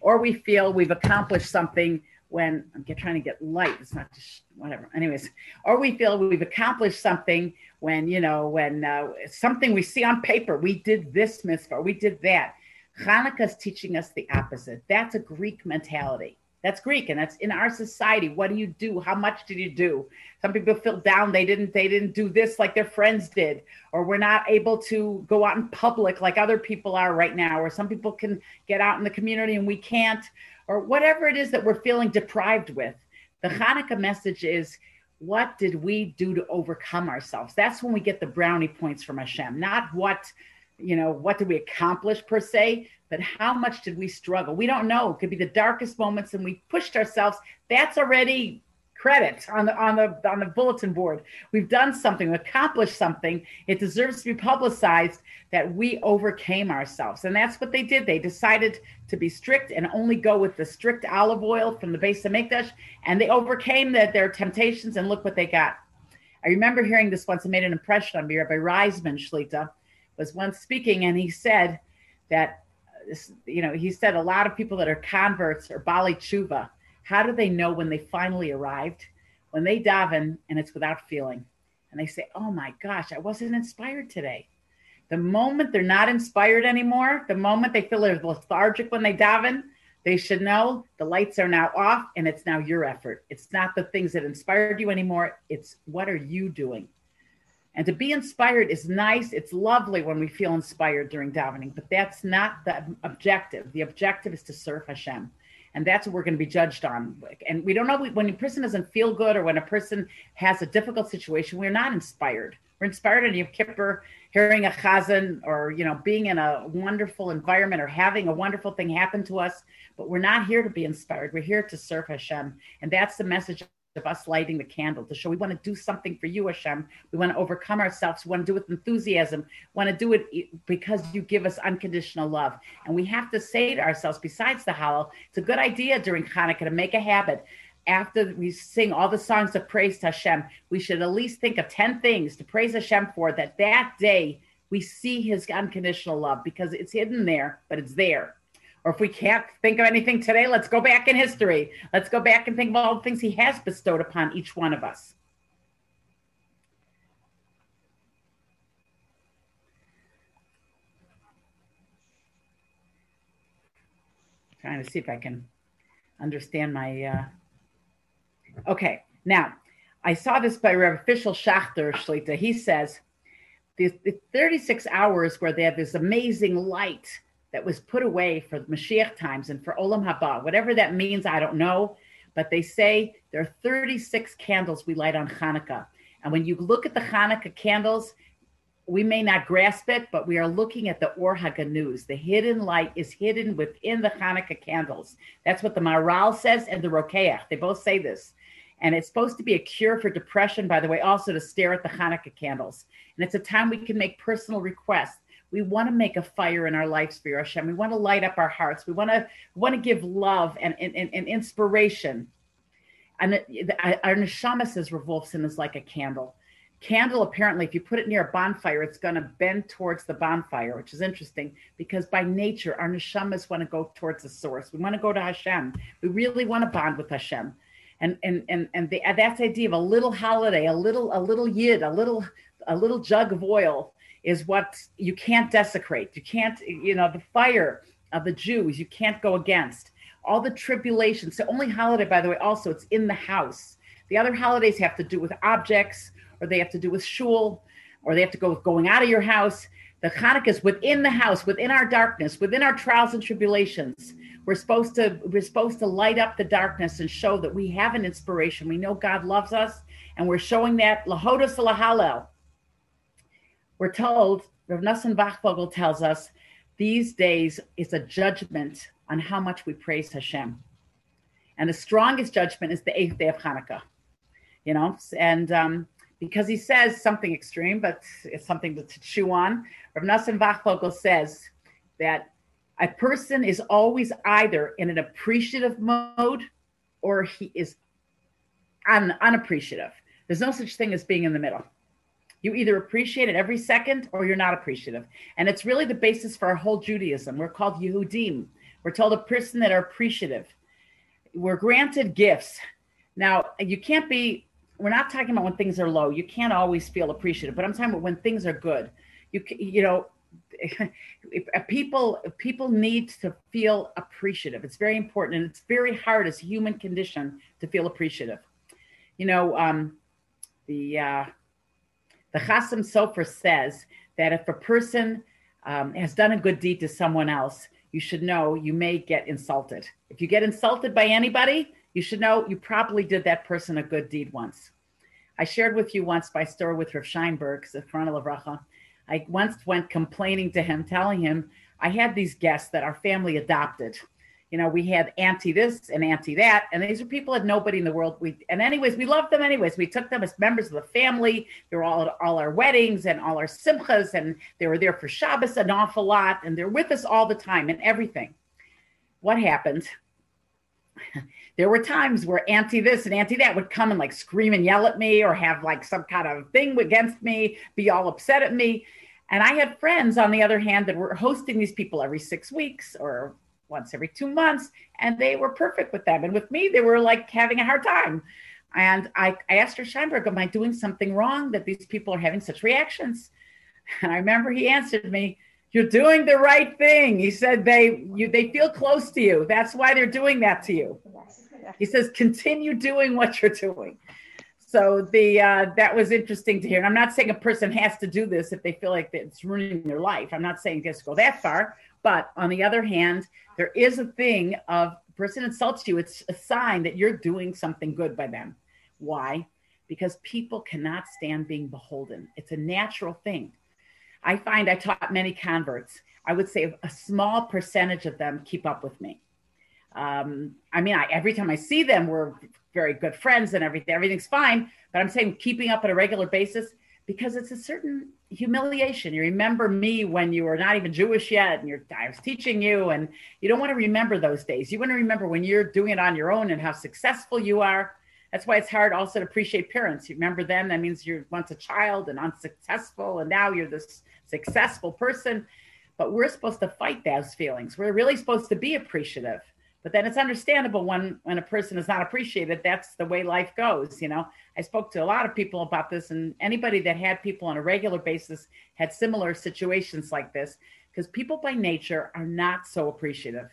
or we feel we've accomplished something when I'm trying to get light. It's not just whatever. Anyways, or we feel we've accomplished something when you know when uh, something we see on paper. We did this mitzvah, we did that. Hanukkah is teaching us the opposite. That's a Greek mentality. That's Greek, and that's in our society. What do you do? How much did you do? Some people feel down. They didn't. They didn't do this like their friends did, or we're not able to go out in public like other people are right now. Or some people can get out in the community and we can't, or whatever it is that we're feeling deprived with. The Hanukkah message is, what did we do to overcome ourselves? That's when we get the brownie points from Hashem, not what you know, what did we accomplish per se, but how much did we struggle? We don't know. It could be the darkest moments and we pushed ourselves. That's already credit on the on the on the bulletin board. We've done something, accomplished something. It deserves to be publicized that we overcame ourselves. And that's what they did. They decided to be strict and only go with the strict olive oil from the Beis HaMikdash, and they overcame the, their temptations and look what they got. I remember hearing this once. It made an impression on me. Rabbi Reisman Shlita was once speaking, and he said that, you know, he said a lot of people that are converts or Baalei Teshuva, how do they know when they finally arrived? When they daven and it's without feeling. And they say, oh my gosh, I wasn't inspired today. The moment they're not inspired anymore, the moment they feel they're lethargic when they daven, they should know the lights are now off and it's now your effort. It's not the things that inspired you anymore. It's what are you doing? And to be inspired is nice. It's lovely when we feel inspired during davening, but that's not the objective. The objective is to serve Hashem. And that's what we're going to be judged on. And we don't know when a person doesn't feel good or when a person has a difficult situation, we're not inspired. We're inspired on Yom Kippur, hearing a chazan or, you know, being in a wonderful environment or having a wonderful thing happen to us. But we're not here to be inspired. We're here to serve Hashem. And that's the message of us lighting the candle to show we want to do something for you, Hashem. We want to overcome ourselves. We want to do it with enthusiasm. We want to do it because you give us unconditional love. And we have to say to ourselves, besides the Hallel, it's a good idea during Hanukkah to make a habit. After we sing all the songs of praise to Hashem, we should at least think of 10 things to praise Hashem for that that day we see his unconditional love because it's hidden there, but it's there. Or if we can't think of anything today, let's go back in history. Let's go back and think of all the things he has bestowed upon each one of us. Trying to see if I can understand my. Uh... Okay, now I saw this by Rev. Official Schachter Shlita. He says the, the 36 hours where they have this amazing light that was put away for Mashiach times and for Olam Haba, whatever that means, I don't know. But they say there are 36 candles we light on Hanukkah. And when you look at the Hanukkah candles, we may not grasp it, but we are looking at the Or HaGanuz. The hidden light is hidden within the Hanukkah candles. That's what the Maharal says and the Rokeach. They both say this. And it's supposed to be a cure for depression, by the way, also to stare at the Hanukkah candles. And it's a time we can make personal requests we want to make a fire in our lives for Hashem. We want to light up our hearts. We want to want to give love and, and, and inspiration. And our neshama says Rav Wolfson is like a candle. Candle, apparently, if you put it near a bonfire, it's going to bend towards the bonfire, which is interesting because by nature, our neshamas want to go towards the source. We want to go to Hashem. We really want to bond with Hashem. And and and and the, that's the idea of a little holiday, a little a little yid, a little a little jug of oil is what you can't desecrate. You can't, you know, the fire of the Jews, you can't go against. All the tribulations. The only holiday, by the way, also it's in the house. The other holidays have to do with objects, or they have to do with shul, or they have to go with going out of your house. The Hanukkah is within the house, within our darkness, within our trials and tribulations. We're supposed to we're supposed to light up the darkness and show that we have an inspiration. We know God loves us, and we're showing that lahodos lahalel we're told, Rav Nosson Wachtfogel tells us, these days is a judgment on how much we praise Hashem. And the strongest judgment is the eighth day of Hanukkah, you know, and um, because he says something extreme, but it's something to, to chew on. Rav Nosson Wachtfogel says that a person is always either in an appreciative mode or he is un- unappreciative. There's no such thing as being in the middle. You either appreciate it every second or you're not appreciative. And it's really the basis for our whole Judaism. We're called Yehudim. We're told a person that are appreciative. We're granted gifts. Now, you can't be, we're not talking about when things are low. You can't always feel appreciative, but I'm talking about when things are good. You, you know, *laughs* people people need to feel appreciative. It's very important, and it's very hard as human condition to feel appreciative. You know, um, the uh, the Chasam Sofer says that if a person um, has done a good deed to someone else, you should know you may get insulted. If you get insulted by anybody, you should know you probably did that person a good deed once. I shared with you once my story with Rav Scheinberg, Zefron Racha. I once went complaining to him, telling him I had these guests that our family adopted you know, we had auntie this and auntie that, and these are people that nobody in the world. We and anyways, we loved them anyways. We took them as members of the family. They were all at all our weddings and all our simchas, and they were there for Shabbos an awful lot, and they're with us all the time and everything. What happened? *laughs* there were times where auntie this and auntie that would come and like scream and yell at me or have like some kind of thing against me, be all upset at me. And I had friends, on the other hand, that were hosting these people every six weeks or once every two months, and they were perfect with them. And with me, they were like having a hard time. And I, I asked her, Scheinberg, am I doing something wrong that these people are having such reactions? *laughs* And I remember he answered me, You're doing the right thing. He said they you they feel close to you. That's why they're doing that to you. He says, continue doing what you're doing. So the uh, that was interesting to hear. And I'm not saying a person has to do this if they feel like it's ruining their life. I'm not saying just go that far, but on the other hand, there is a thing of person insults you, it's a sign that you're doing something good by them. Why? Because people cannot stand being beholden. It's a natural thing. I find I taught many converts. I would say a small percentage of them keep up with me. Um, I mean, I, every time I see them, we're very good friends and everything. Everything's fine. But I'm saying keeping up on a regular basis because it's a certain humiliation. You remember me when you were not even Jewish yet, and I was teaching you, and you don't want to remember those days. You want to remember when you're doing it on your own and how successful you are. That's why it's hard also to appreciate parents. You remember them, that means you're once a child and unsuccessful, and now you're this successful person. But we're supposed to fight those feelings. We're really supposed to be appreciative but then it's understandable when when a person is not appreciated that's the way life goes you know? I spoke to a lot of people about this and anybody that had people on a regular basis had similar situations like this because people by nature are not so appreciative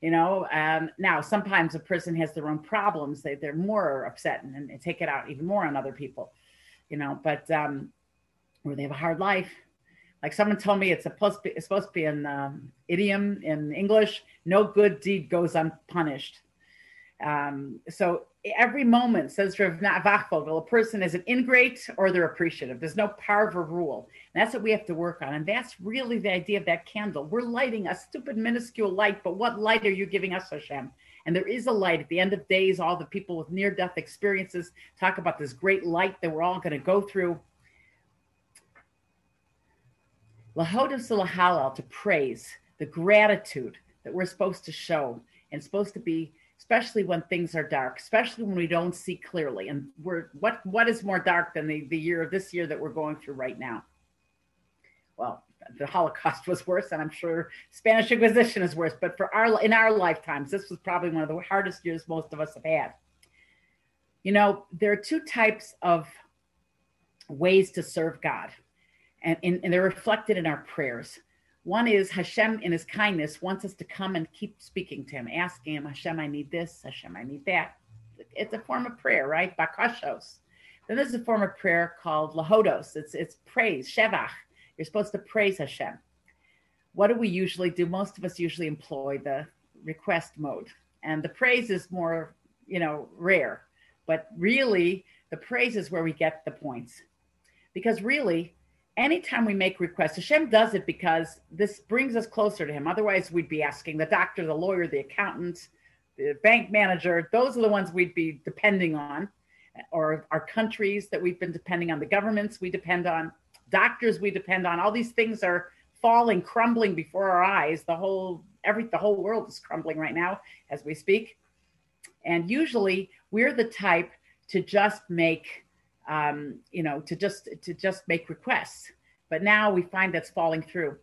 you know? Um, now sometimes a person has their own problems they, they're more upset and, and take it out even more on other people you know? But um, or they have a hard life like someone told me it's supposed to be, it's supposed to be an um, idiom in English. No good deed goes unpunished. Um, so every moment, says Rav Wachtfogel, a person is an ingrate or they're appreciative. There's no parva rule. And that's what we have to work on. And that's really the idea of that candle. We're lighting a stupid, minuscule light, but what light are you giving us, Hashem? And there is a light at the end of days. All the people with near death experiences talk about this great light that we're all going to go through. Lahodos halal to praise the gratitude that we're supposed to show and supposed to be, especially when things are dark, especially when we don't see clearly. And we're what what is more dark than the, the year of this year that we're going through right now? Well, the Holocaust was worse, and I'm sure Spanish Inquisition is worse. But for our in our lifetimes, this was probably one of the hardest years most of us have had. You know, there are two types of ways to serve God and, and, and they're reflected in our prayers. One is Hashem, in his kindness, wants us to come and keep speaking to him, asking him, Hashem, I need this, Hashem, I need that. It's a form of prayer, right? Bakashos. Then there's a form of prayer called lahodos. It's it's praise, shevach. You're supposed to praise Hashem. What do we usually do? Most of us usually employ the request mode, and the praise is more, you know, rare. But really, the praise is where we get the points, because really, anytime we make requests, Hashem does it because this brings us closer to Him. Otherwise, we'd be asking the doctor, the lawyer, the accountant, the bank manager. Those are the ones we'd be depending on, or our countries that we've been depending on, the governments we depend on, doctors we depend on. All these things are falling, crumbling before our eyes. The whole every the whole world is crumbling right now as we speak. And usually, we're the type to just make um, you know, to just to just make requests. But now we find that's falling through.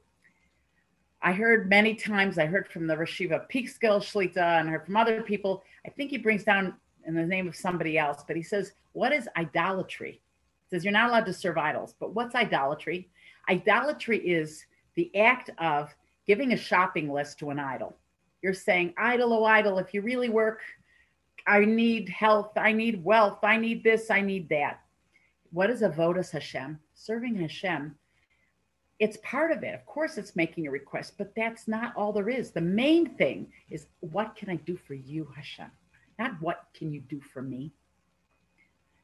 I heard many times, I heard from the Rashiva Peekskill Shlita and heard from other people. I think he brings down in the name of somebody else, but he says, What is idolatry? He says, You're not allowed to serve idols, but what's idolatry? Idolatry is the act of giving a shopping list to an idol. You're saying, Idol, oh, idol, if you really work, I need health, I need wealth, I need this, I need that. What is a avodas Hashem? Serving Hashem it's part of it. Of course, it's making a request, but that's not all there is. The main thing is what can I do for you, Hashem? Not what can you do for me.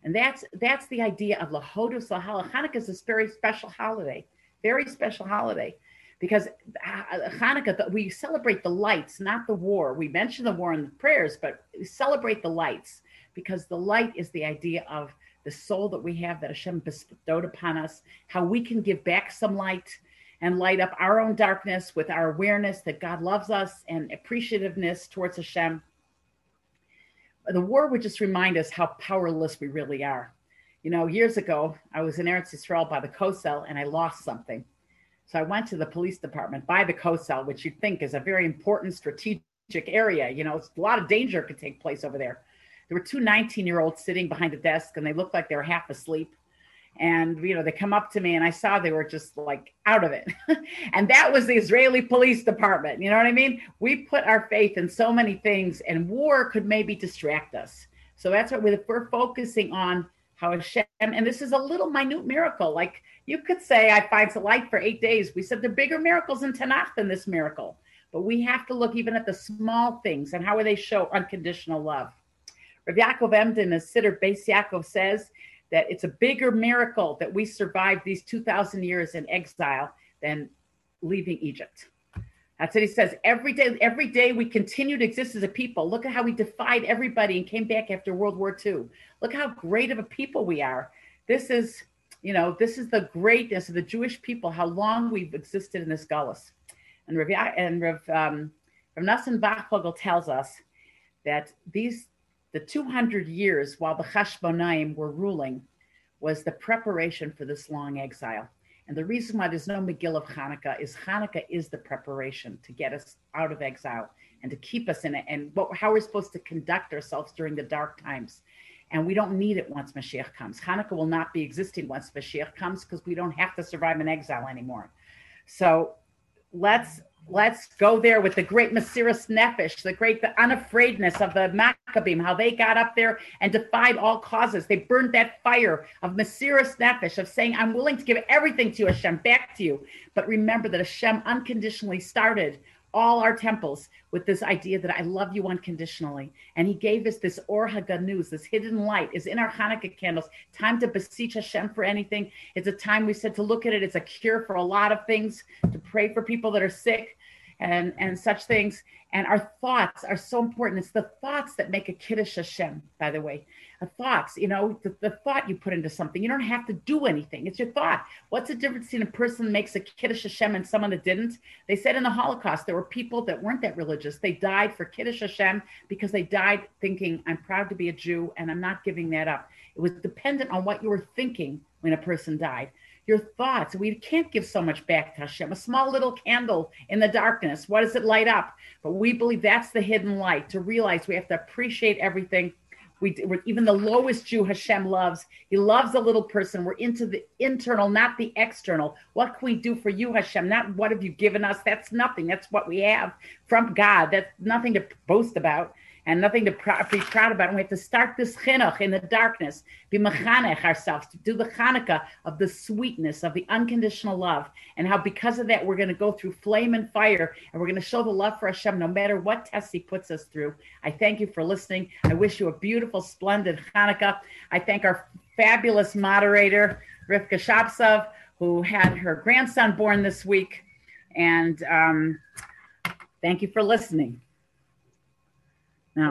And that's that's the idea of Lahodus Lahala. Hanukkah is a very special holiday, very special holiday, because uh, Hanukkah we celebrate the lights, not the war. We mention the war in the prayers, but we celebrate the lights because the light is the idea of the soul that we have that Hashem bestowed upon us, how we can give back some light and light up our own darkness with our awareness that God loves us and appreciativeness towards Hashem. The war would just remind us how powerless we really are. You know, years ago, I was in Eretz Yisrael by the Kosel and I lost something. So I went to the police department by the Kosel, which you'd think is a very important strategic area. You know, a lot of danger could take place over there there were two 19 year olds sitting behind a desk and they looked like they were half asleep and you know they come up to me and i saw they were just like out of it *laughs* and that was the israeli police department you know what i mean we put our faith in so many things and war could maybe distract us so that's what we're, we're focusing on how Hashem, and this is a little minute miracle. Like you could say, I find the light for eight days. We said the bigger miracles in Tanakh than this miracle, but we have to look even at the small things and how they show unconditional love. Rav Yaakov Emden, as Siddur Beis Yaakov says, that it's a bigger miracle that we survived these 2,000 years in exile than leaving Egypt. That's what he says. Every day, every day we continue to exist as a people. Look at how we defied everybody and came back after World War II. Look how great of a people we are. This is, you know, this is the greatness of the Jewish people, how long we've existed in this gullus. And Rav, and Rav, um, Rav Nosson Wachtfogel tells us that these the 200 years while the Chashmonaim were ruling was the preparation for this long exile. And the reason why there's no Megillah of Hanukkah is Hanukkah is the preparation to get us out of exile and to keep us in it and what, how we're supposed to conduct ourselves during the dark times. And we don't need it once Mashiach comes. Hanukkah will not be existing once Mashiach comes because we don't have to survive in exile anymore. So let's let's go there with the great Mesiris Nefesh, the great the unafraidness of the Maccabim, how they got up there and defied all causes. They burned that fire of Mesiris Nefesh, of saying, I'm willing to give everything to you, Hashem, back to you. But remember that Hashem unconditionally started all our temples with this idea that I love you unconditionally. And he gave us this Or HaGanuz, this hidden light is in our Hanukkah candles. Time to beseech Hashem for anything. It's a time we said to look at it. It's a cure for a lot of things, to pray for people that are sick and and such things. And our thoughts are so important. It's the thoughts that make a kiddush Hashem, by the way. The thoughts, you know, the, the thought you put into something. You don't have to do anything. It's your thought. What's the difference between a person makes a kiddush Hashem and someone that didn't? They said in the Holocaust there were people that weren't that religious. They died for kiddush Hashem because they died thinking, "I'm proud to be a Jew and I'm not giving that up." It was dependent on what you were thinking when a person died your thoughts. We can't give so much back to Hashem. A small little candle in the darkness, what does it light up? But we believe that's the hidden light to realize we have to appreciate everything. We, even the lowest Jew Hashem loves. He loves a little person. We're into the internal, not the external. What can we do for you, Hashem? Not what have you given us? That's nothing. That's what we have from God. That's nothing to boast about and nothing to pr- be proud about. And we have to start this chinuch in the darkness, be mechanech ourselves, to do the Hanukkah of the sweetness, of the unconditional love, and how because of that, we're going to go through flame and fire, and we're going to show the love for Hashem no matter what test He puts us through. I thank you for listening. I wish you a beautiful, splendid Hanukkah. I thank our fabulous moderator, Rivka Shapsov, who had her grandson born this week. And um, thank you for listening.